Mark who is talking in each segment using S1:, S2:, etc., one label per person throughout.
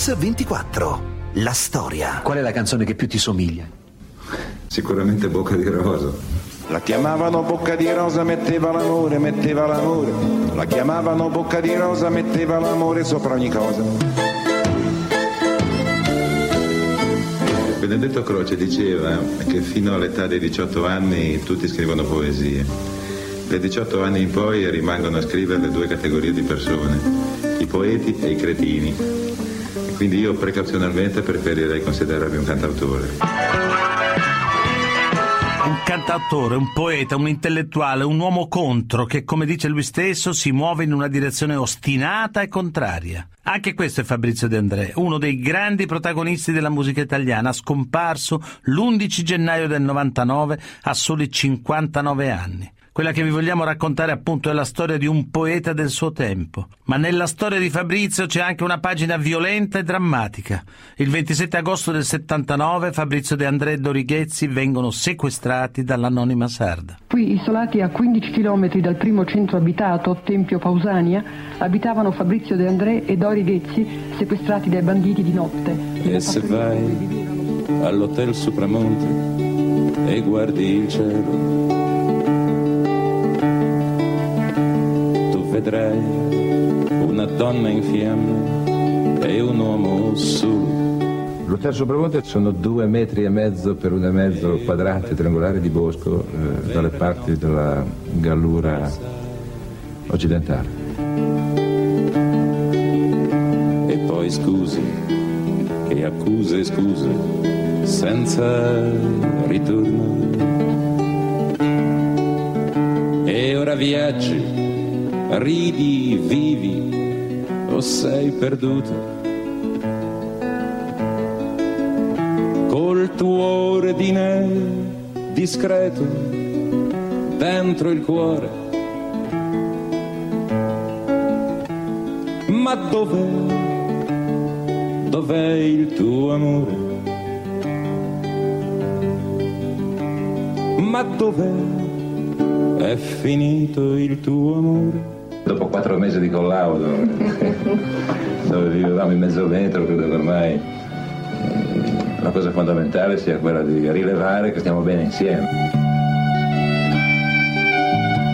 S1: Mix24. La storia.
S2: Qual è la canzone che più ti somiglia?
S3: Sicuramente Bocca di Rosa.
S4: La chiamavano Bocca di Rosa, metteva l'amore, metteva l'amore. La chiamavano Bocca di Rosa, metteva l'amore sopra ogni cosa.
S3: Benedetto Croce diceva che fino all'età dei 18 anni tutti scrivono poesie. Dai 18 anni in poi rimangono a scrivere due categorie di persone, i poeti e i cretini. Quindi io precauzionalmente preferirei considerarmi un cantautore
S5: un cantautore, un poeta, un intellettuale, un uomo contro che, come dice lui stesso, si muove in una direzione ostinata e contraria. Anche questo è Fabrizio De André, uno dei grandi protagonisti della musica italiana, scomparso l'11 gennaio del 99 a soli 59 anni. Quella che vi vogliamo raccontare appunto è la storia di un poeta del suo tempo. Ma nella storia di Fabrizio c'è anche una pagina violenta e drammatica. Il 27 agosto del 79 Fabrizio De André e Dorighezzi vengono sequestrati dall'anonima sarda.
S6: Qui, isolati a 15 km dal primo centro abitato, Tempio Pausania, abitavano Fabrizio De André e Dori Ghezzi, sequestrati dai banditi di notte.
S7: E se vai all'hotel Supramonte e guardi il cielo vedrai una donna in fiamme e un uomo su.
S8: L'hotel Sopramonte sono due metri e mezzo per uno e mezzo quadrati triangolari di bosco eh, dalle parti della Gallura occidentale.
S7: E poi scusi, che accuse scuse, senza ritorno. E ora viaggi ridi, vivi o sei perduto. Col tuo ordine discreto dentro il cuore. Ma dov'è, dov'è il tuo amore? Ma dov'è, è finito il tuo amore?
S8: Dopo quattro mesi di collaudo, dove vivevamo in mezzo metro, credo che ormai eh, la cosa fondamentale sia quella di rilevare che stiamo bene insieme.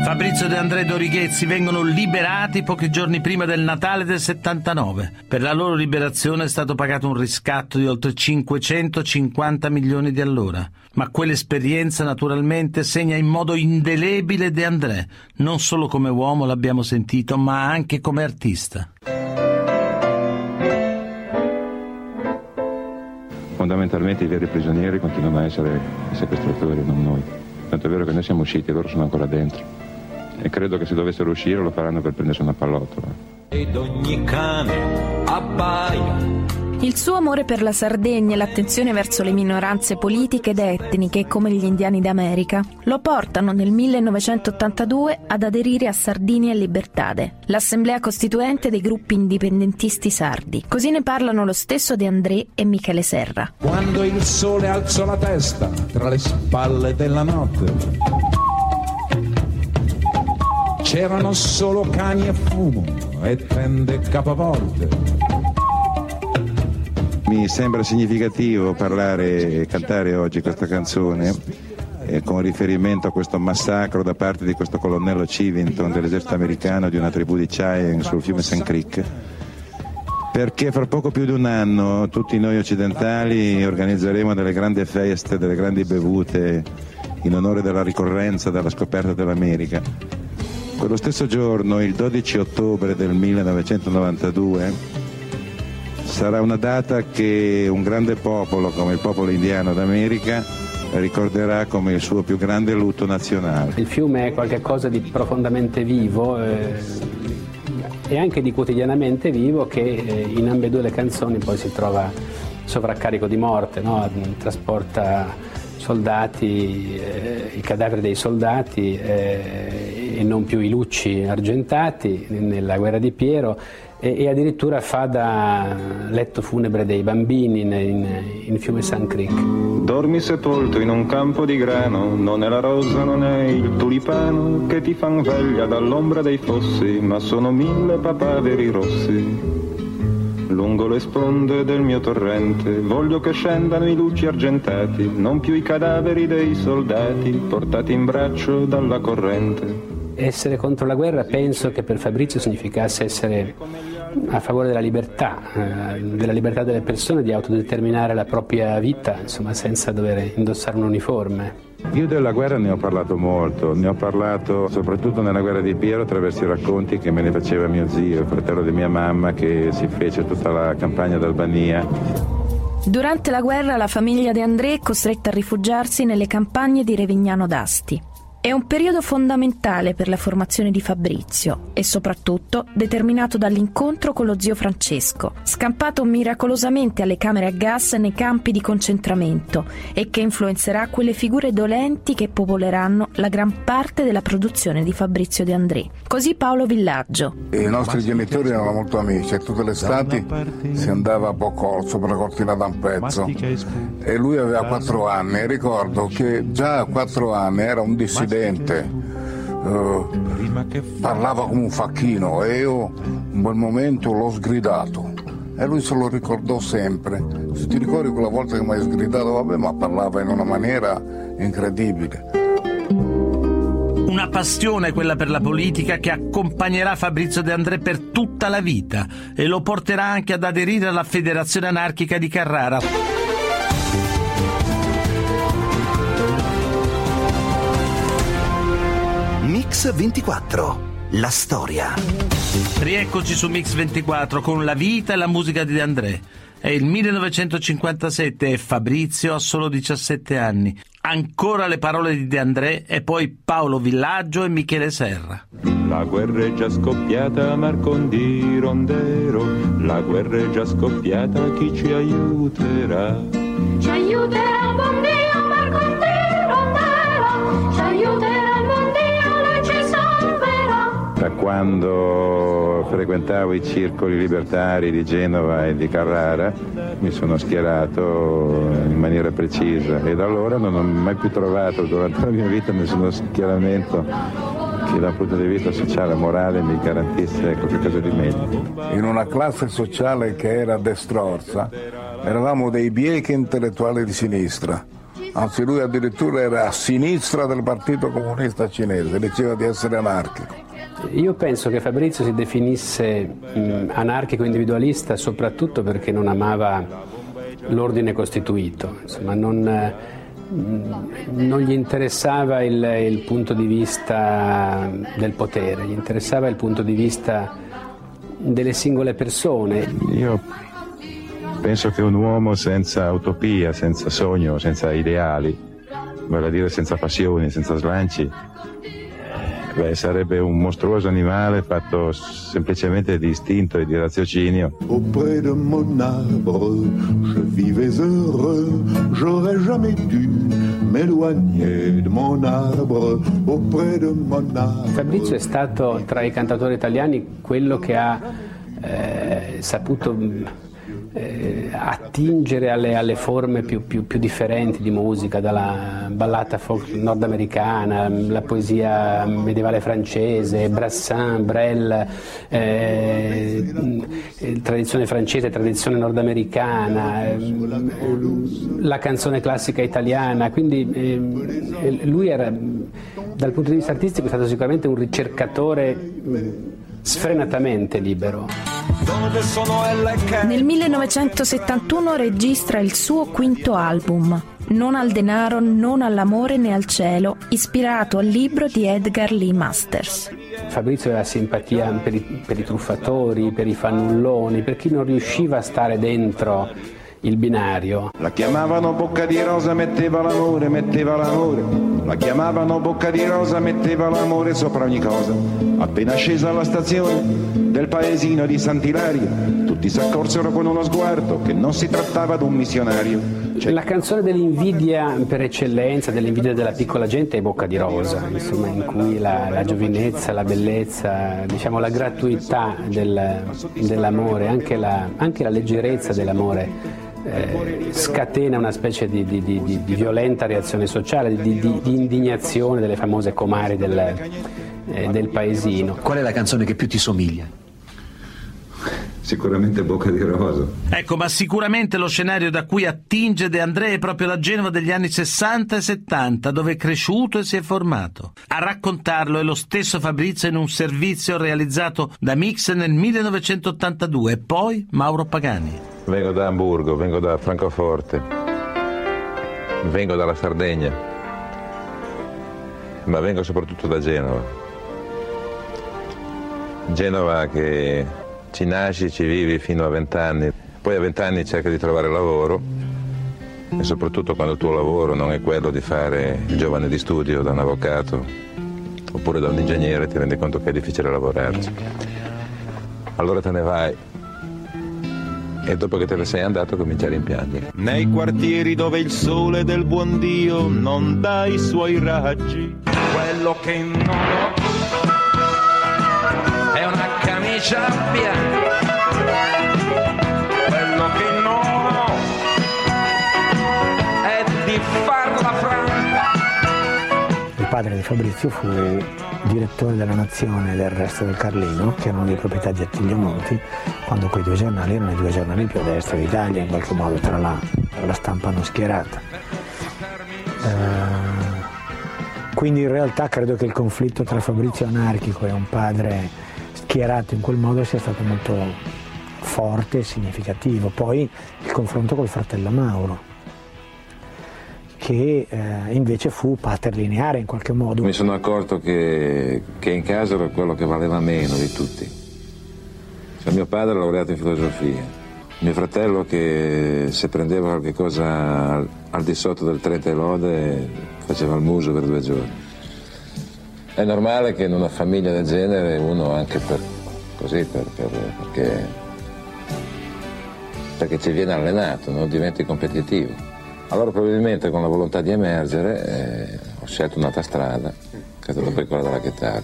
S5: Fabrizio De André Dorighezzi vengono liberati pochi giorni prima del Natale del 79. Per la loro liberazione è stato pagato un riscatto di oltre 550 milioni di allora. Ma quell'esperienza naturalmente segna in modo indelebile De André, non solo come uomo l'abbiamo sentito, ma anche come artista.
S3: Fondamentalmente i veri prigionieri continuano a essere i sequestratori, non noi. Tanto è vero che noi siamo usciti loro sono ancora dentro e credo che se dovessero uscire lo faranno per prendersi una pallottola. Ed ogni cane
S9: abbaia. Il suo amore per la Sardegna e l'attenzione verso le minoranze politiche ed etniche come gli indiani d'America lo portano nel 1982 ad aderire a Sardini e Libertade, l'assemblea costituente dei gruppi indipendentisti sardi. Così ne parlano lo stesso De André e Michele Serra.
S10: Quando il sole alzò la testa tra le spalle della notte c'erano solo cani e fumo e tende capovolte.
S3: Mi sembra significativo parlare e cantare oggi questa canzone eh, con riferimento a questo massacro da parte di questo colonnello Civington dell'esercito americano di una tribù di Cheyenne sul fiume St. Creek perché fra poco più di un anno tutti noi occidentali organizzeremo delle grandi feste, delle grandi bevute in onore della ricorrenza della scoperta dell'America quello stesso giorno, il 12 ottobre del 1992, sarà una data che un grande popolo come il popolo indiano d'America ricorderà come il suo più grande lutto nazionale.
S11: Il fiume è qualcosa di profondamente vivo eh, e anche di quotidianamente vivo che eh, in ambedue le canzoni poi si trova sovraccarico di morte, no? trasporta soldati, eh, i cadaveri dei soldati eh, e non più i lucci argentati nella guerra di Piero e, e addirittura fa da letto funebre dei bambini in, in, in, fiume San Creek.
S4: Dormi sepolto in un campo di grano, non è la rosa, non è il tulipano che ti fan veglia dall'ombra dei fossi, ma sono mille papaveri rossi lungo le sponde del mio torrente. Voglio che scendano i luci argentati, non più i cadaveri dei soldati portati in braccio dalla corrente.
S11: Essere contro la guerra penso che per Fabrizio significasse essere a favore della libertà, eh, della libertà delle persone di autodeterminare la propria vita, insomma, senza dover indossare un uniforme.
S3: Io della guerra ne ho parlato molto, ne ho parlato soprattutto nella guerra di Piero attraverso i racconti che me ne faceva mio zio, il fratello di mia mamma che si fece tutta la campagna d'Albania.
S9: Durante la guerra la famiglia De André è costretta a rifugiarsi nelle campagne di Revignano d'Asti. È un periodo fondamentale per la formazione di Fabrizio e soprattutto determinato dall'incontro con lo zio Francesco, scampato miracolosamente alle camere a gas nei campi di concentramento e che influenzerà quelle figure dolenti che popoleranno la gran parte della produzione di Fabrizio De André. Così Paolo Villaggio.
S2: I nostri genitori erano molto amici e tutte le estati si andava a Boccol sopra Cortina d'Ampezzo e lui aveva quattro anni e ricordo che già a quattro anni era un dissidente Presidente uh, parlava come un facchino e io in quel momento l'ho sgridato e lui se lo ricordò sempre. Se ti ricordi quella volta che mi hai sgridato, vabbè, ma parlava in una maniera incredibile.
S5: Una passione quella per la politica che accompagnerà Fabrizio De André per tutta la vita e lo porterà anche ad aderire alla Federazione Anarchica di Carrara.
S1: Mix 24. La storia.
S5: Rieccoci su Mix 24 con la vita e la musica di De André. È il 1957 e Fabrizio ha solo 17 anni. Ancora le parole di De André e poi Paolo Villaggio e Michele Serra.
S7: La guerra è già scoppiata, Marcondi Rondero. La guerra è già scoppiata, chi ci aiuterà?
S12: Ci aiuterà, buon Dio, Marcondi Rondero. Ci aiuterà,
S3: Da quando frequentavo i circoli libertari di Genova e di Carrara mi sono schierato in maniera precisa e da allora non ho mai più trovato durante la mia vita nessuno schieramento che dal punto di vista sociale e morale mi garantisse qualcosa di meglio.
S2: In una classe sociale che era destrorsa, eravamo dei biechi intellettuali di sinistra. Anzi, lui addirittura era a sinistra del Partito Comunista Cinese, diceva di essere anarchico.
S11: Io penso che Fabrizio si definisse mh, anarchico individualista soprattutto perché non amava l'ordine costituito, insomma, non, mh, non gli interessava il, il punto di vista del potere, gli interessava il punto di vista delle singole persone.
S3: Io penso che un uomo senza utopia, senza sogno, senza ideali, vale a dire senza passioni, senza slanci, beh, sarebbe un mostruoso animale fatto semplicemente di istinto e di raziocinio.
S13: Auprès de mon arbre, je vivais heureux, j'aurais jamais dû m'éloigner de mon arbre, auprès de mon arbre.
S11: Fabrizio è stato tra i cantatori italiani quello che ha eh, saputo eh, attingere alle, alle forme più, più, più, differenti di musica, dalla ballata folk nordamericana, la poesia medievale francese, Brassin, Brel, eh, tradizione francese, tradizione nordamericana, eh, la canzone classica italiana, quindi eh, lui era dal punto di vista artistico è stato sicuramente un ricercatore sfrenatamente libero.
S9: Nel 1971 registra il suo quinto album, Non al denaro, non all'amore né al cielo, ispirato al libro di Edgar Lee Masters.
S11: Fabrizio aveva simpatia per i, per i truffatori, per i fannulloni, per chi non riusciva a stare dentro il binario.
S4: La chiamavano bocca di rosa, metteva l'amore, metteva l'amore. La chiamavano bocca di rosa, metteva l'amore sopra ogni cosa. Appena scesa alla stazione del paesino di Sant'Ilario, tutti si accorsero con uno sguardo che non si trattava di un missionario.
S11: Cioè... La canzone dell'invidia per eccellenza, dell'invidia della piccola gente è Bocca di Rosa, insomma, in cui la, la giovinezza, la bellezza, diciamo, la gratuità del, dell'amore, anche la, anche la leggerezza dell'amore eh, scatena una specie di, di, di, di, violenta reazione sociale, di, indignazione delle famose comari del, eh, del paesino.
S14: Qual è la canzone che più ti somiglia?
S15: Sicuramente Bocca di Rosa.
S5: Ecco, ma sicuramente lo scenario da cui attinge De André è proprio la Genova degli anni 60 e 70, dove è cresciuto e si è formato. A raccontarlo è lo stesso Fabrizio in un servizio realizzato da Mix nel 1982 e poi Mauro Pagani.
S15: Vengo da Hamburgo, vengo da Francoforte, vengo dalla Sardegna, ma vengo soprattutto da Genova. Genova che ci nasci, ci vivi fino a vent'anni, poi a vent'anni cerchi di trovare lavoro e soprattutto quando il tuo lavoro non è quello di fare il giovane di studio da un avvocato oppure da un ingegnere ti rendi conto che è difficile lavorarci. Allora te ne vai e dopo che te ne sei andato cominci a rimpiangere.
S3: Nei quartieri dove il sole del buon Dio non dà i suoi raggi, quello che non ho camicia bianca. Quello che non ho è di farla franca.
S16: Il padre di Fabrizio fu direttore della Nazione del resto del Carlino, che erano di proprietà di Attilio Monti, quando quei due giornali erano i due giornali più a destra d'Italia, in qualche modo tra la, la stampa non schierata. Eh, quindi in realtà credo che il conflitto tra Fabrizio anarchico e un padre schierato in quel modo sia stato molto forte e significativo. Poi il confronto col fratello Mauro, che eh, invece fu paterlineare in qualche modo.
S15: Mi sono accorto che, che in casa ero quello che valeva meno di tutti. Cioè, mio padre è laureato in filosofia, mio fratello che se prendeva qualche cosa al, al di sotto del 30 lode faceva il muso per due giorni. È normale che in una famiglia del genere uno anche per così, per, per, perché, perché ci viene allenato, no? diventi competitivo. Allora probabilmente con la volontà di emergere eh, ho scelto un'altra strada, che è stata poi quella della chitarra,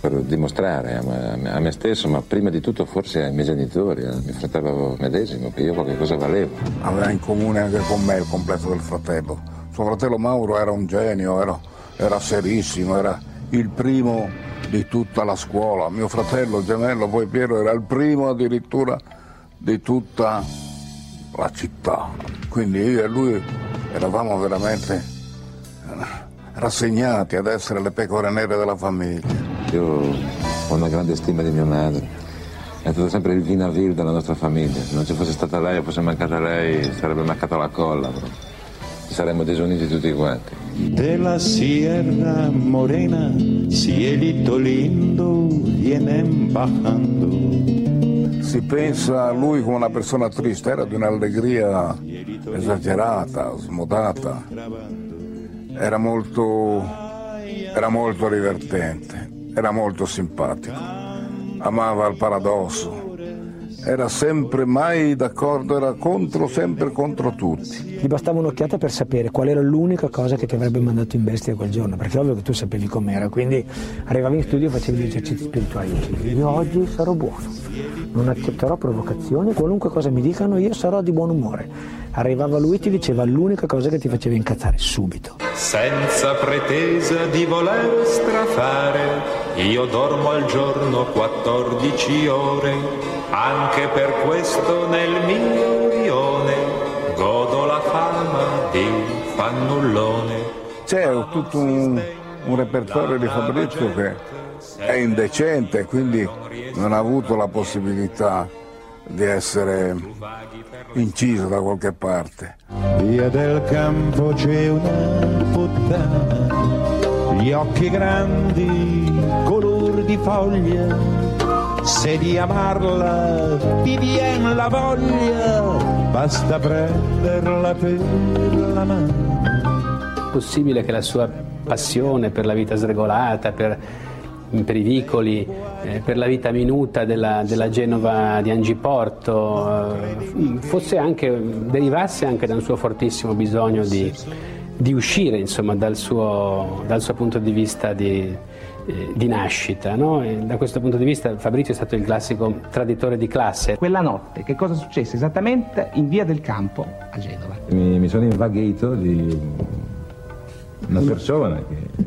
S15: per dimostrare a me, a me stesso, ma prima di tutto forse ai miei genitori, al mio fratello medesimo, che io qualche cosa valevo.
S2: Aveva in comune anche con me il complesso del fratello. Suo fratello Mauro era un genio, era, era serissimo, era il primo di tutta la scuola. Mio fratello gemello, poi Piero, era il primo addirittura di tutta la città. Quindi io e lui eravamo veramente eh, rassegnati ad essere le pecore nere della famiglia.
S15: Io ho una grande stima di mia madre. È stato sempre il vinavil della nostra famiglia. Se non ci fosse stata lei o fosse mancata lei, sarebbe mancata la colla. Proprio. Saremmo disuniti tutti quanti.
S3: De la Sierra Morena, cielito lindo, viene bajando.
S2: Si pensa a lui come una persona triste, era di un'allegria esagerata, smodata. Era molto, era molto divertente, era molto simpatico, amava il paradosso, era sempre mai d'accordo, era contro, sempre contro tutti.
S16: Gli bastava un'occhiata per sapere qual era l'unica cosa che ti avrebbe mandato in bestia quel giorno, perché è ovvio che tu sapevi com'era, quindi arrivavi in studio e facevi gli esercizi spirituali. Io oggi sarò buono, non accetterò provocazioni, qualunque cosa mi dicano io sarò di buon umore. Arrivava lui e ti diceva l'unica cosa che ti faceva incazzare subito.
S3: Senza pretesa di voler strafare, io dormo al giorno 14 ore, anche per questo nel mio rione godo la fama di fannullone.
S2: C'è tutto un, un repertorio di Fabrizio che è indecente, quindi non ha avuto la possibilità di essere inciso da qualche parte.
S3: Via del campo c'è una puttana, gli occhi grandi, color di foglia, se di amarla ti viene la voglia, basta prenderla per la mano.
S11: possibile che la sua passione per la vita sregolata, per, per i vicoli, eh, per la vita minuta della, della Genova di Angiporto, eh, fosse anche, derivasse anche da un suo fortissimo bisogno di, di uscire insomma, dal, suo, dal suo punto di vista di, eh, di nascita. no? E da questo punto di vista Fabrizio è stato il classico traditore di classe.
S17: Quella notte, che cosa successe esattamente in via del campo a Genova?
S15: Mi, mi sono invaghito di una persona che,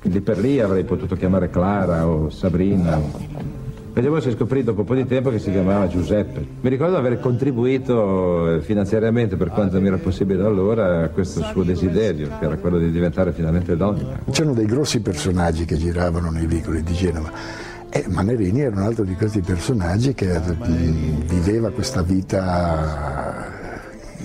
S15: che lì per lì avrei potuto chiamare Clara o Sabrina.
S3: Invece poi si scoprì dopo un po' di tempo che si chiamava Giuseppe. Mi ricordo di aver contribuito eh, finanziariamente per quanto mi era possibile allora a questo suo desiderio, che era quello di diventare finalmente donna.
S18: C'erano dei grossi personaggi che giravano nei vicoli di Genova. E Manerini era un altro di questi personaggi che mh, viveva questa vita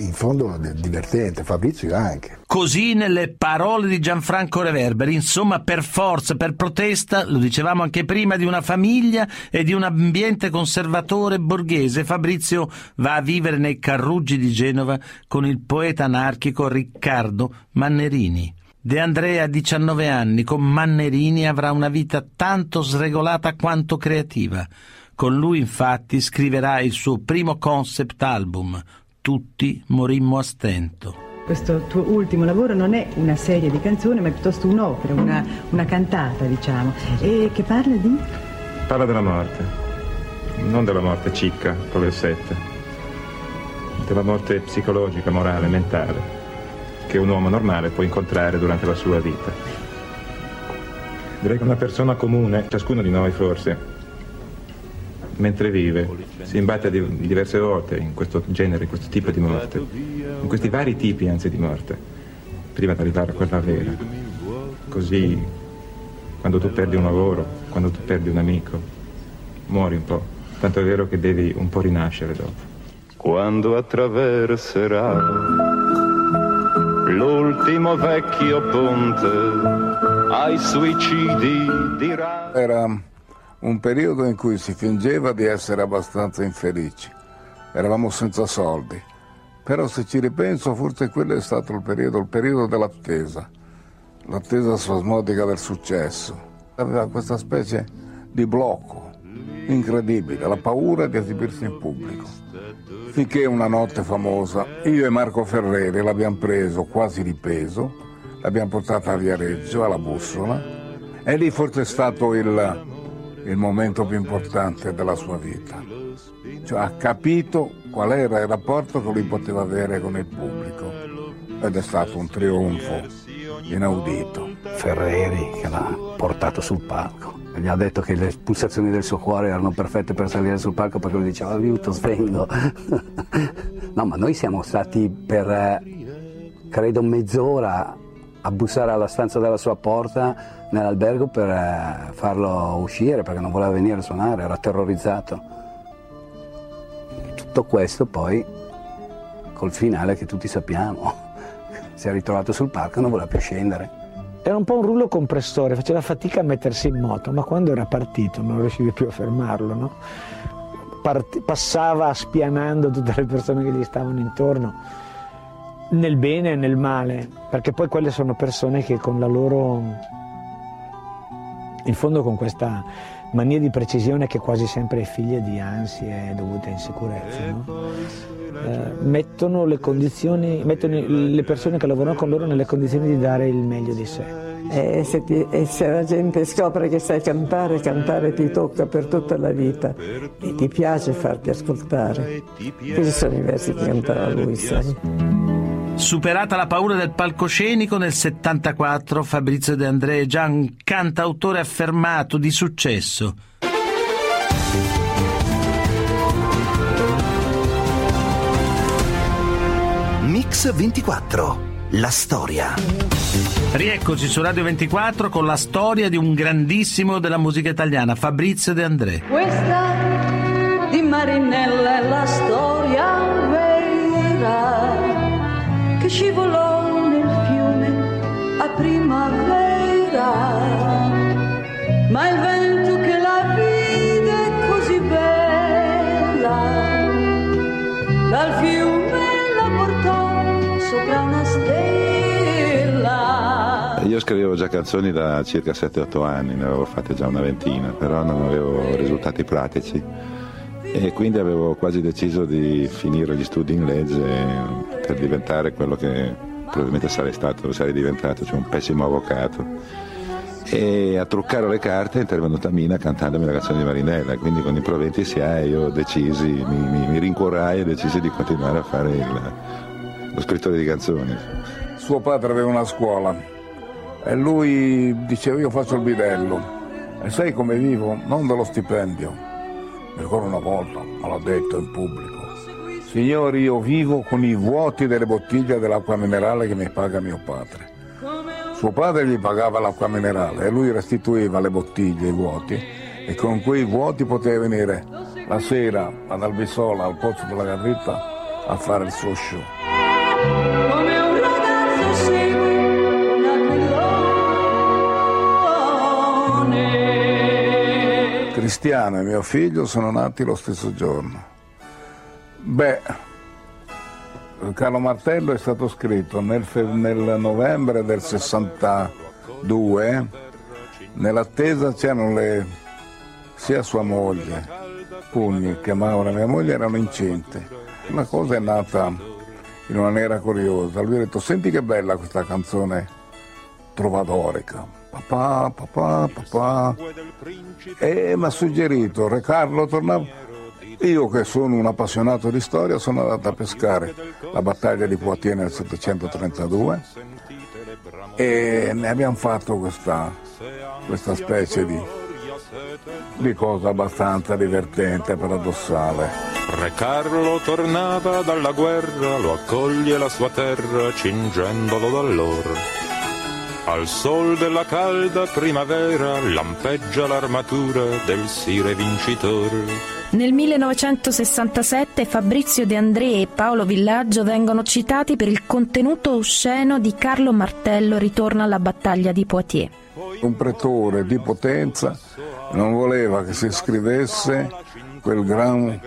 S18: in fondo divertente, Fabrizio anche.
S5: Così nelle parole di Gianfranco Reverberi, insomma per forza, per protesta, lo dicevamo anche prima, di una famiglia e di un ambiente conservatore borghese, Fabrizio va a vivere nei Carruggi di Genova con il poeta anarchico Riccardo Mannerini. De Andrea, a 19 anni, con Mannerini avrà una vita tanto sregolata quanto creativa. Con lui, infatti, scriverà il suo primo concept album, Tutti morimmo a stento.
S19: Questo tuo ultimo lavoro non è una serie di canzoni, ma è piuttosto un'opera, una, una cantata, diciamo, e che parla di?
S3: Parla della morte, non della morte cicca, con le sette, della morte psicologica, morale, mentale, che un uomo normale può incontrare durante la sua vita. Direi che una persona comune, ciascuno di noi forse, mentre vive, si imbatte di- diverse volte in questo genere, in questo tipo di morte, in questi vari tipi anzi di morte, prima di arrivare a quella vera. Così, quando tu perdi un lavoro, quando tu perdi un amico, muori un po', tanto è vero che devi un po' rinascere dopo.
S14: Quando attraverserà l'ultimo vecchio ponte ai suicidi dirà
S2: Era un periodo in cui si fingeva di essere abbastanza infelici. Eravamo senza soldi. Però se ci ripenso, forse quello è stato il periodo, il periodo dell'attesa, l'attesa spasmodica del successo. Aveva questa specie di blocco incredibile, la paura di esibirsi in pubblico. Finché una notte famosa, io e Marco Ferreri l'abbiamo preso quasi di peso, l'abbiamo portata a Viareggio, alla bussola, e lì forse è stato il, il momento più importante della sua vita. Cioè, ha capito qual era il rapporto che lui poteva avere con il pubblico ed è stato un trionfo inaudito.
S20: Ferreri che l'ha portato sul palco. Gli ha detto che le pulsazioni del suo cuore erano perfette per salire sul palco perché lui diceva aiuto, svengo. no, ma noi siamo stati per eh, credo mezz'ora a bussare alla stanza della sua porta nell'albergo per eh, farlo uscire perché non voleva venire a suonare, era terrorizzato. Tutto questo poi col finale che tutti sappiamo. Si è ritrovato sul palco e non voleva più scendere.
S16: Era un po' un rullo compressore, faceva fatica a mettersi in moto, ma quando era partito non riuscivi più a fermarlo, no? Part- passava spianando tutte le persone che gli stavano intorno, nel bene e nel male, perché poi quelle sono persone che con la loro, in fondo con questa mania di precisione che quasi sempre è figlia di ansie dovute a insicurezze, no? Eh, mettono le mettono le persone che lavorano con loro nelle condizioni di dare il meglio di sé.
S21: E se, ti- e se la gente scopre che sai cantare, cantare ti tocca per tutta la vita e ti piace farti ascoltare. Questi sono i versi che cantava lui, sai.
S5: Superata la paura del palcoscenico, nel 74 Fabrizio De André è già un cantautore affermato di successo.
S1: Mix 24. La storia.
S5: Rieccoci su Radio 24 con la storia di un grandissimo della musica italiana, Fabrizio De André.
S12: Questa di Marinella è la storia
S3: scrivevo già canzoni da circa 7-8 anni, ne avevo fatte già una ventina, però non avevo risultati pratici e quindi avevo quasi deciso di finire gli studi in legge per diventare quello che probabilmente sarei stato, sarei diventato, cioè un pessimo avvocato. E a truccare le carte è intervenuta Mina cantandomi la canzone di Marinella, quindi con i proventi si ha io decisi, mi, mi, mi rincuorai e decisi di continuare a fare il- lo scrittore di canzoni.
S2: Suo padre aveva una scuola e lui diceva io faccio il bidello e sai come vivo? Non dello stipendio, Mi ricordo una volta, me l'ha detto in pubblico. Signori, io vivo con i vuoti delle bottiglie dell'acqua minerale che mi paga mio padre. Suo padre gli pagava l'acqua minerale e lui restituiva le bottiglie, i vuoti, e con quei vuoti poteva venire la sera ad Albisola, al pozzo della Garritta, a fare il suo show. Cristiano e mio figlio sono nati lo stesso giorno. Beh, Carlo Martello è stato scritto nel, nel novembre del 62, nell'attesa c'erano le, sia sua moglie, Pugni, che Maura, mia moglie, erano incinte. La cosa è nata in una maniera curiosa. Lui ha detto, senti che bella questa canzone trovadorica. Papà, papà, papà. E mi ha suggerito, Re Carlo tornava... Io che sono un appassionato di storia sono andato a pescare la battaglia di Poitiers nel 732 e ne abbiamo fatto questa, questa specie di, di cosa abbastanza divertente, paradossale.
S14: Re Carlo tornava dalla guerra, lo accoglie la sua terra, cingendolo d'allora. Al sol della calda primavera lampeggia l'armatura del sire vincitore.
S9: Nel 1967 Fabrizio De André e Paolo Villaggio vengono citati per il contenuto osceno di Carlo Martello Ritorna alla battaglia di Poitiers.
S2: Un pretore di potenza non voleva che si scrivesse quel gran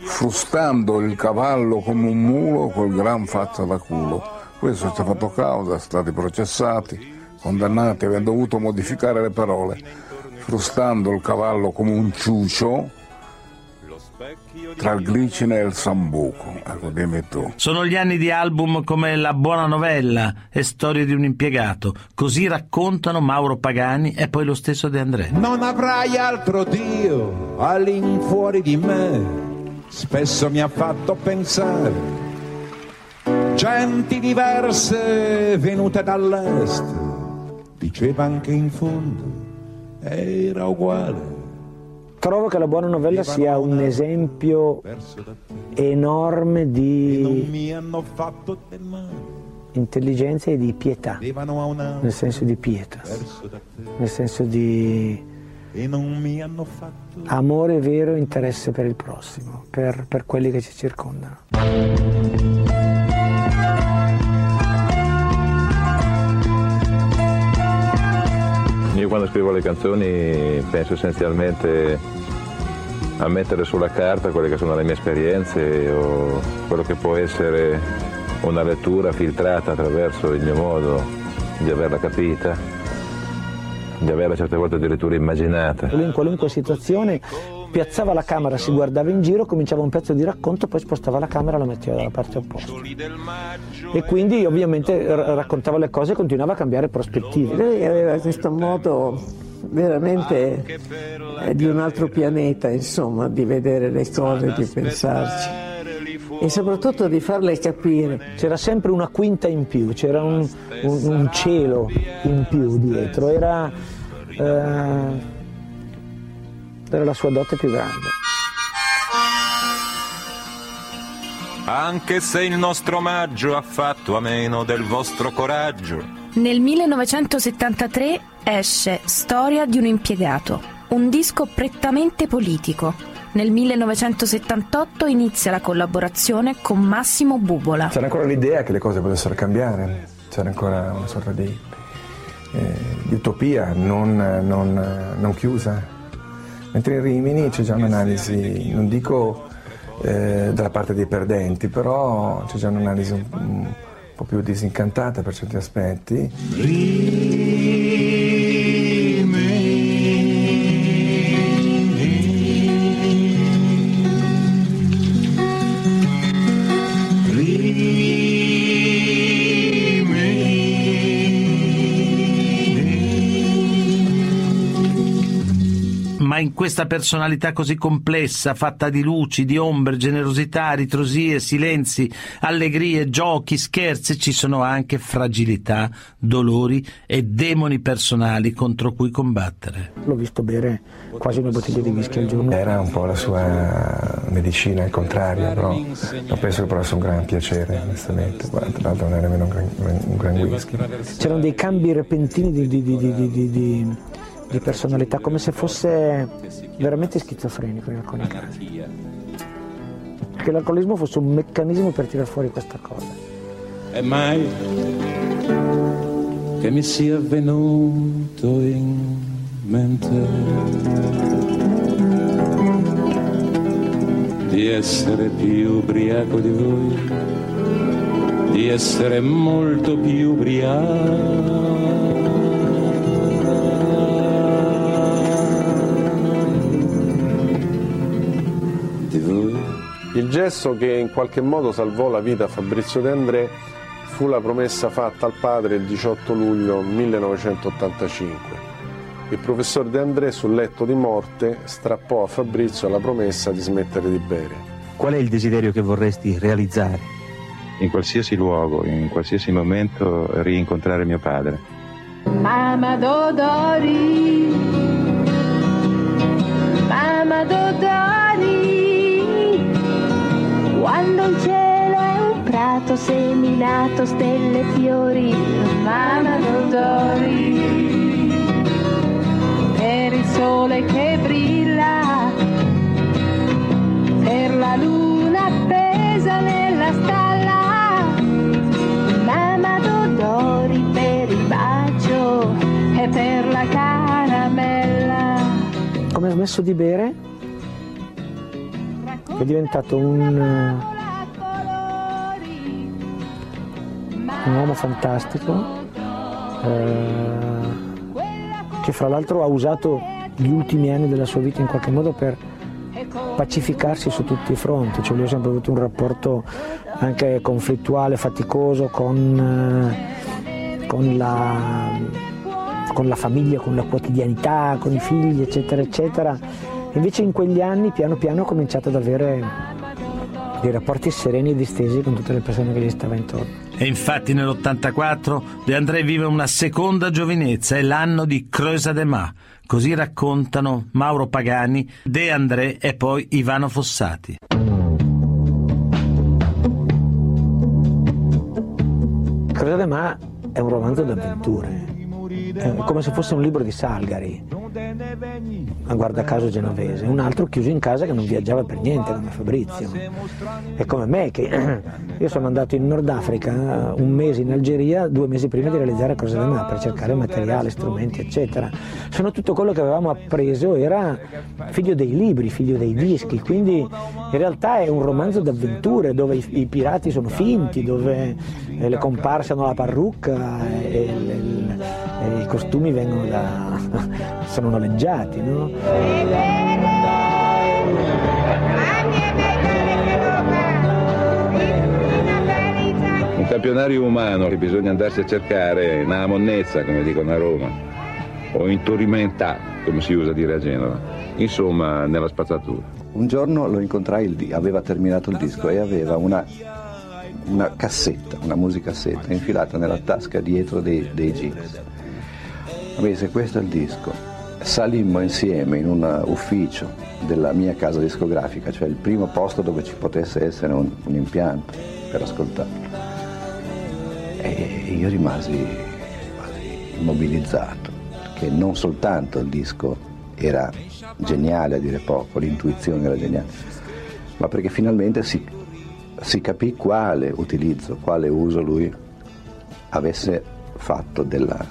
S2: frustando il cavallo come un mulo col gran faccia da culo. Questo ha fatto causa, sono stati processati, condannati, avendo dovuto modificare le parole, frustando il cavallo come un ciucio tra il glicine e il sambuco. Ecco, dimmi tu.
S5: Sono gli anni di album come La buona novella e Storie di un impiegato. Così raccontano Mauro Pagani e poi lo stesso De André.
S10: Non avrai altro Dio all'infuori di me. Spesso mi ha fatto pensare. Genti diverse venute dall'est. Diceva anche in fondo era uguale.
S16: Trovo che la buona novella sia un esempio enorme di intelligenza e di pietà, nel senso di pietà, nel senso di amore vero e interesse per il prossimo, per, per quelli che ci circondano.
S8: Io quando scrivo le canzoni penso essenzialmente a mettere sulla carta quelle che sono le mie esperienze o quello che può essere una lettura filtrata attraverso il mio modo di averla capita, di averla certe volte addirittura immaginata.
S16: In qualunque situazione piazzava la camera, si guardava in giro, cominciava un pezzo di racconto, poi spostava la camera e la metteva dalla parte opposta. E quindi ovviamente raccontava le cose e continuava a cambiare prospettive.
S21: Lei aveva questo modo veramente eh, di un altro pianeta, insomma, di vedere le cose, di pensarci e soprattutto di farle capire.
S16: C'era sempre una quinta in più, c'era un, un- un cielo in più dietro, era, eh, era la sua dote più grande.
S14: Anche se il nostro omaggio ha fatto a meno del vostro coraggio.
S9: Nel 1973 esce Storia di un impiegato, un disco prettamente politico. Nel 1978 inizia la collaborazione con Massimo Bubola.
S22: C'era ancora l'idea che le cose potessero cambiare, c'era ancora una sorta di, eh, di utopia non, non- non chiusa. Mentre in Rimini c'è già un'analisi, non dico eh, dalla parte dei perdenti, però c'è già un'analisi un, un po' più disincantata per certi aspetti.
S5: In questa personalità così complessa, fatta di luci, di ombre, generosità, ritrosie, silenzi, allegrie, giochi, scherzi, ci sono anche fragilità, dolori e demoni personali contro cui combattere.
S16: L'ho visto bere quasi una bottiglia di whisky al giorno.
S23: Era un po' la sua medicina, il contrario, però non penso che provasse un gran piacere, onestamente. Tra l'altro non era nemmeno un gran, un gran whisky.
S16: C'erano dei cambi repentini di, di, di, di, di, di personalità, come se fosse veramente schizofrenico in alcuni casi. Che l'alcolismo fosse un meccanismo per tirar fuori questa cosa.
S3: E mai che mi sia venuto in mente di essere più ubriaco di voi, di essere molto più ubriaco
S24: Il gesto che in qualche modo salvò la vita a Fabrizio De André fu la promessa fatta al padre il 18 luglio 1985. Il professor De André sul letto di morte strappò a Fabrizio la promessa di smettere di bere.
S25: Qual è il desiderio che vorresti realizzare?
S26: In qualsiasi luogo, in qualsiasi momento, rincontrare mio padre.
S27: Mamma Dodori, mamma Dodori, quando il cielo è un prato seminato stelle e fiori, mamma Dodori, per il sole che brilla, per la luna appesa nella stalla, mamma Dodori per il bacio e per la caramella.
S16: Come ha smesso di bere? È diventato un, un uomo fantastico eh, che fra l'altro ha usato gli ultimi anni della sua vita in qualche modo per pacificarsi su tutti i fronti, cioè lui ha sempre avuto un rapporto anche conflittuale, faticoso con, eh, con, la, con la famiglia, con la quotidianità, con i figli, eccetera, eccetera. Invece in quegli anni piano piano ha cominciato ad avere dei rapporti sereni e distesi con tutte le persone che gli stavano intorno.
S5: E infatti nell'84 De André vive una seconda giovinezza, è l'anno di Creusa de Ma. Così raccontano Mauro Pagani, De André e poi Ivano Fossati.
S16: Creusa de Ma è un romanzo d'avventure, è come se fosse un libro di Salgari, ma guarda caso genovese, un altro chiuso in casa che non viaggiava per niente come Fabrizio. È come me che io sono andato in Nord Africa un mese in Algeria, due mesi prima di realizzare Cosa da per cercare materiale, strumenti, eccetera. Sono tutto quello che avevamo appreso era figlio dei libri, figlio dei dischi, quindi in realtà è un romanzo d'avventure dove i, pirati sono finti, dove eh, le comparse hanno la parrucca e, e i costumi vengono da sono noleggiati, no?
S8: Un campionario umano che bisogna andarsi a cercare nella monnezza, come dicono a Roma, o in torrimentà, come si usa dire a Genova, insomma nella spazzatura.
S28: Un giorno lo incontrai, aveva terminato il disco e aveva una, una cassetta, una musicassetta infilata nella tasca dietro dei, dei jeans. Mi disse questo è il disco. Salimmo insieme in un ufficio della mia casa discografica, cioè il primo posto dove ci potesse essere un, un impianto per ascoltarlo. E io rimasi quasi immobilizzato, che non soltanto il disco era geniale a dire poco, l'intuizione era geniale, ma perché finalmente si, si capì quale utilizzo, quale uso lui avesse fatto della,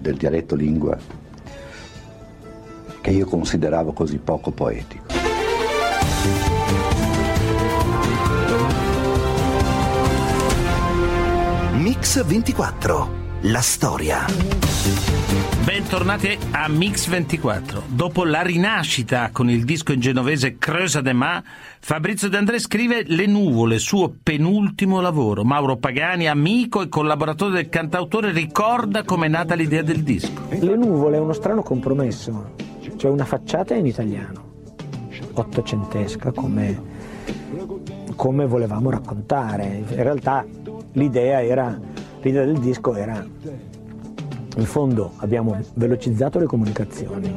S28: del dialetto lingua che io consideravo così poco poetico.
S1: Mix 24. La storia.
S5: Bentornati a Mix 24. Dopo la rinascita con il disco in genovese Creusa de Ma, Fabrizio De André scrive Le nuvole, suo penultimo lavoro. Mauro Pagani, amico e collaboratore del cantautore, ricorda come è nata l'idea del disco.
S16: Le nuvole è uno strano compromesso. cioè una facciata in italiano, ottocentesca come, come volevamo raccontare. In realtà l'idea, era, l'idea del disco era in fondo abbiamo velocizzato le comunicazioni,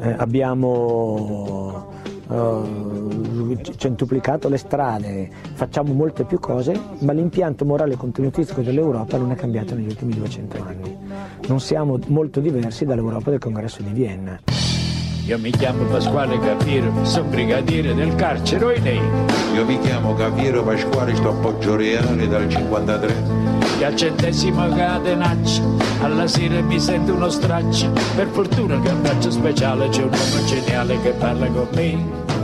S16: eh, abbiamo eh, centuplicato le strade, facciamo molte più cose, ma l'impianto morale e contenutistico dell'Europa non è cambiato negli ultimi 200 anni. Non siamo molto diversi dall'Europa del congresso di Vienna.
S29: Io mi chiamo Pasquale Capiero, sono brigadiere del carcere Oinei.
S3: Io mi chiamo Capiero Pasquale, sto a Poggioreale dal 53.
S29: E al centesimo catenaccio, alla sera mi sento uno straccio. Per fortuna che abbraccio speciale c'è un uomo geniale che parla con me.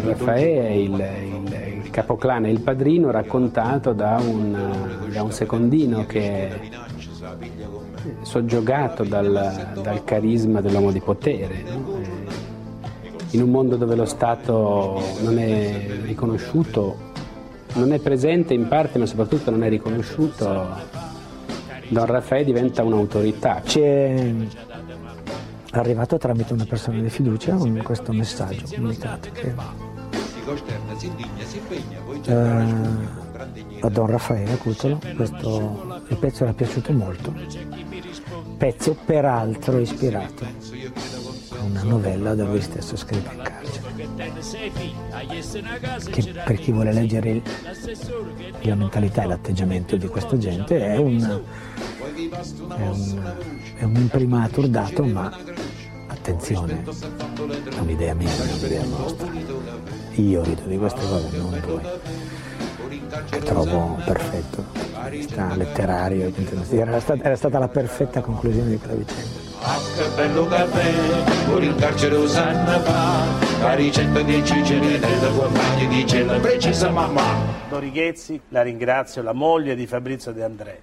S11: Raffaele è il, il, il capoclane, il padrino raccontato da un, da un secondino che è soggiogato dal, dal carisma dell'uomo di potere. no? Eh, In un mondo dove lo Stato non è riconosciuto, non è presente in parte, ma soprattutto non è riconosciuto, Don Raffaele diventa un'autorità.
S16: Ci è arrivato tramite una persona di fiducia questo messaggio comunicato che eh, a Don Raffaele Cutolo questo, il pezzo era piaciuto molto, pezzo peraltro ispirato una novella da lui stesso scritta in carcere, che per chi vuole leggere il- la mentalità e l'atteggiamento di questa gente è un, è un, è un imprimatur dato, ma attenzione, è un'idea mia, è un'idea nostra. Io rido di queste cose, non voi, che trovo perfetto, sta letterario, era stata, era stata la perfetta conclusione di quella vicenda.
S29: Ah, che bello caffè, pure in carcere usanna fa, la ricetta di Cicere nella compagni dice la precisa mamma.
S30: Dorighezzi, la ringrazio, la moglie di Fabrizio De André.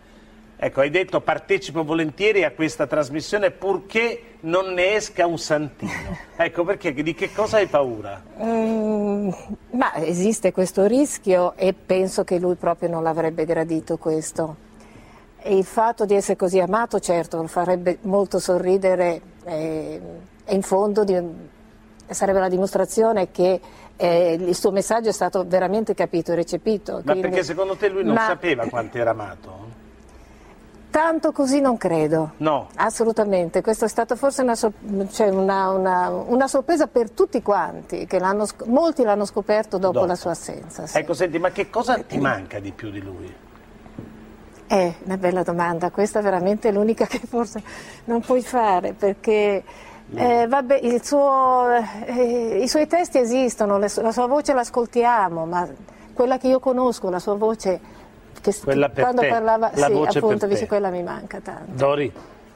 S30: Ecco, hai detto partecipo volentieri a questa trasmissione purché non ne esca un santino. Ecco, perché di che cosa hai paura?
S27: Mm, ma esiste questo rischio e penso che lui proprio non l'avrebbe gradito questo. E il fatto di essere così amato, certo, lo farebbe molto sorridere eh, e in fondo di- sarebbe la dimostrazione che eh, il suo messaggio è stato veramente capito e recepito.
S30: Ma
S27: Quindi-
S30: perché secondo te lui non
S27: Ma
S30: sapeva quanto era amato?
S27: Tanto così non credo.
S30: No.
S27: Assolutamente, questa è stata forse una, cioè una- una- una sorpresa per tutti quanti, che l'hanno sc- molti l'hanno scoperto dopo,
S30: Dopo.
S27: la sua assenza. sì.
S30: Ecco, senti, ma che cosa ti manca di più di lui?
S27: È una bella domanda, questa è veramente l'unica che forse non puoi fare perché eh, vabbè, il suo- eh, i suoi testi esistono, la sua voce l'ascoltiamo, ma quella che io conosco, la sua voce, che,
S30: Quella per
S27: quando
S30: te,
S27: parlava,
S30: la
S27: sì,
S30: voce per
S27: appunto,
S30: te.
S27: dice, quella mi manca tanto.
S30: Dori,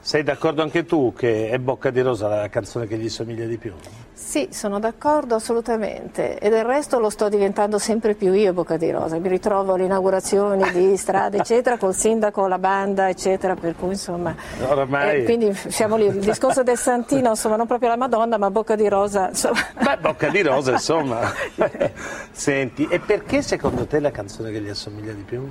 S30: sei d'accordo anche tu che è Bocca di Rosa la canzone che gli somiglia di più?
S27: Sì, sono d'accordo assolutamente e del resto lo sto diventando sempre più io Bocca di Rosa, mi ritrovo alle inaugurazioni di strade eccetera, col sindaco, la banda eccetera, per cui insomma...
S30: Oramai...
S27: Eh, quindi siamo lì, il discorso del Santino, insomma, non proprio la Madonna, ma Bocca di Rosa, insomma.
S30: Beh, Bocca di Rosa, insomma. Senti, e perché secondo te la canzone che gli assomiglia di più?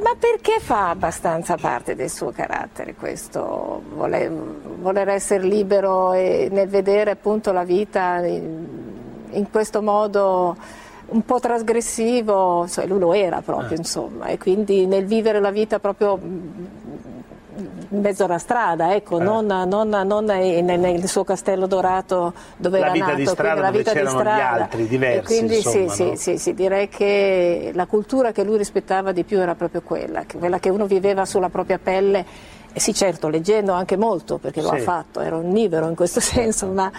S27: Ma perché fa abbastanza parte del suo carattere questo, voler, voler essere libero e nel vedere appunto la vita in, in questo modo un po' trasgressivo, cioè lui lo era proprio insomma, e quindi nel vivere la vita proprio in mezzo alla strada, ecco,
S30: Eh.
S27: non, non- non nel, nel suo castello dorato dove
S30: La
S27: era
S30: vita
S27: nato,
S30: di strada
S27: la vita di
S30: c'erano gli
S27: strada.
S30: altri, diversi,
S27: E quindi sì,
S30: insomma,
S27: sì,
S30: no?
S27: sì, sì, direi che la cultura che lui rispettava di più era proprio quella, quella che uno viveva sulla propria pelle. E sì, certo, leggendo anche molto, perché lo ha fatto, era onnivoro in questo senso, ma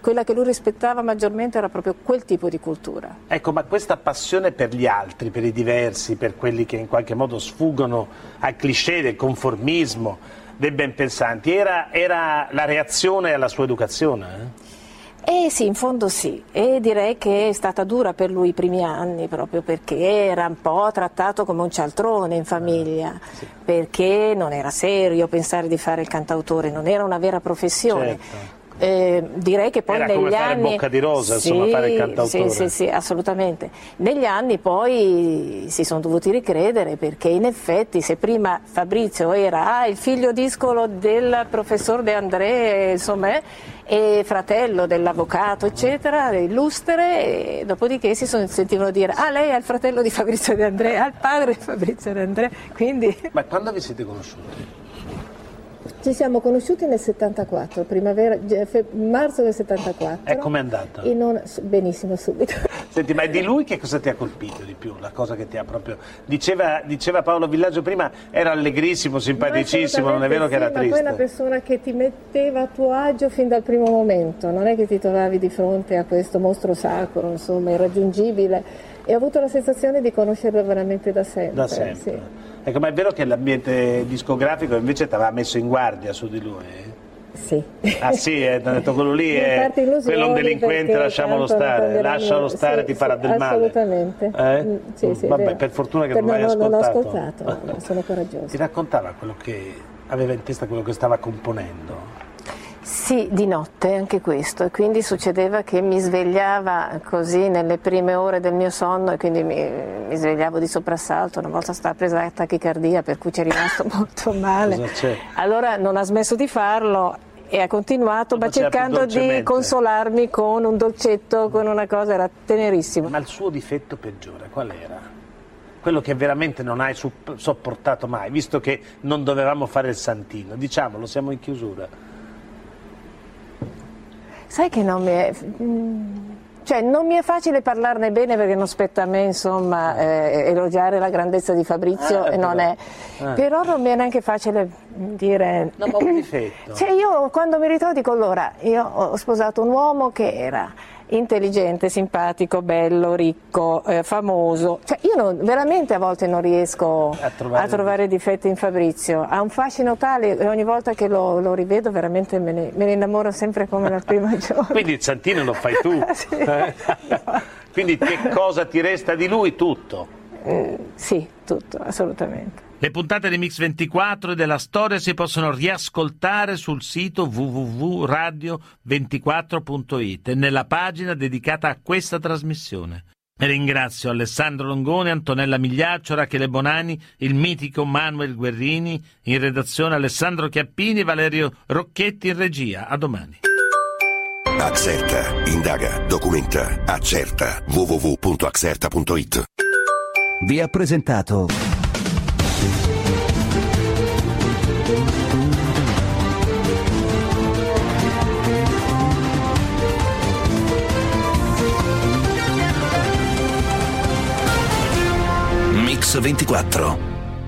S27: quella che lui rispettava maggiormente era proprio quel tipo di cultura.
S30: Ecco, ma questa passione per gli altri, per i diversi, per quelli che in qualche modo sfuggono al cliché del conformismo, dei ben pensanti, era, era la reazione alla sua educazione? eh?
S27: Eh sì, in fondo sì, e direi che è stata dura per lui i primi anni, proprio perché era un po' trattato come un cialtrone in famiglia, perché non era serio pensare di fare il cantautore, non era una vera professione.
S30: Certo.
S27: Eh, direi che poi
S5: Era
S27: negli
S5: come fare
S27: anni
S5: bocca di rosa, insomma, fare il cantautore.
S27: Sì, sì, sì, assolutamente. Negli anni poi si sono dovuti ricredere perché in effetti se prima Fabrizio era ah, il figlio discolo del professor De André, insomma, eh, e fratello dell'avvocato, eccetera, illustre, e dopodiché si sono, sentivano dire ah lei è il fratello di Fabrizio De André, ah il padre di Fabrizio De André, quindi
S5: Ma quando vi siete conosciuti?
S27: Ci siamo conosciuti nel 74, primavera, ge- fe- marzo del 74.
S5: E com'è andata?
S27: Un- benissimo subito.
S5: Senti, ma di lui che cosa ti ha colpito di più? La cosa che ti ha proprio... Diceva, diceva Paolo Villaggio prima, era allegrissimo, simpaticissimo, non è vero che era
S27: Sì, Ma poi è una
S5: triste?
S27: persona che ti metteva a tuo agio fin dal primo momento, non è che ti trovavi di fronte a questo mostro sacro, insomma, irraggiungibile. E ho avuto la sensazione di conoscerlo veramente da sempre.
S5: Da sempre.
S27: sì.
S5: Ecco, ma è vero che l'ambiente discografico invece ti aveva messo in guardia su di lui?
S27: Sì.
S5: Ah sì, eh, ti detto quello lì è quello è un delinquente, lasciamolo stare, lascialo stare,
S27: sì,
S5: ti farà
S27: sì,
S5: del male.
S27: Assolutamente.
S5: Eh?
S27: Mm, sì, sì, è
S5: Vabbè, per fortuna che
S27: Per-
S5: non l'hai
S27: no, non l'ho
S5: ascoltato.
S27: ascoltato, sono coraggioso.
S5: Ti raccontava quello che aveva in testa, quello che stava componendo?
S27: Sì, di notte anche questo, e quindi succedeva che mi svegliava così nelle prime ore del mio sonno e quindi mi, mi svegliavo di soprassalto, una volta stava presa la tachicardia per cui ci è rimasto molto male. Allora non ha smesso di farlo e ha continuato, ma cercando di consolarmi con un dolcetto, con una cosa, era tenerissimo.
S5: Ma il suo difetto peggiore qual era? Quello che veramente non hai sopportato mai, visto che non dovevamo fare il santino. Diciamolo, siamo in chiusura.
S27: Sai che non mi è... mm, Cioè, non mi è facile parlarne bene perché non spetta a me, insomma, eh, elogiare la grandezza di Fabrizio,
S5: Ah,
S27: e non
S5: però.
S27: è...
S5: Ah.
S27: Però non mi è neanche facile dire...
S5: No, ma un difetto.
S27: Cioè, io quando mi ritrovo dico, allora, io ho sposato un uomo che era intelligente, simpatico, bello, ricco, eh, famoso. Cioè, io non- veramente a volte non riesco
S5: A trovare-
S27: a trovare difetti in Fabrizio. Ha un fascino tale e ogni volta che lo, lo rivedo veramente me ne, me ne innamoro sempre come la prima giorno.
S5: Quindi il santino lo fai tu. Eh? Quindi che cosa ti resta di lui? Tutto.
S27: Eh, sì, tutto, assolutamente.
S5: Le puntate di Mix24 e della storia si possono riascoltare sul sito www.radio24.it e nella pagina dedicata a questa trasmissione. E ringrazio Alessandro Longone, Antonella Migliaccio, Rachele Bonani, il mitico Manuel Guerrini, in redazione Alessandro Chiappini e Valerio Rocchetti in regia. A domani.
S31: Accerta, indaga, documenta, accerta. www.accerta.it
S1: Vi ha presentato 24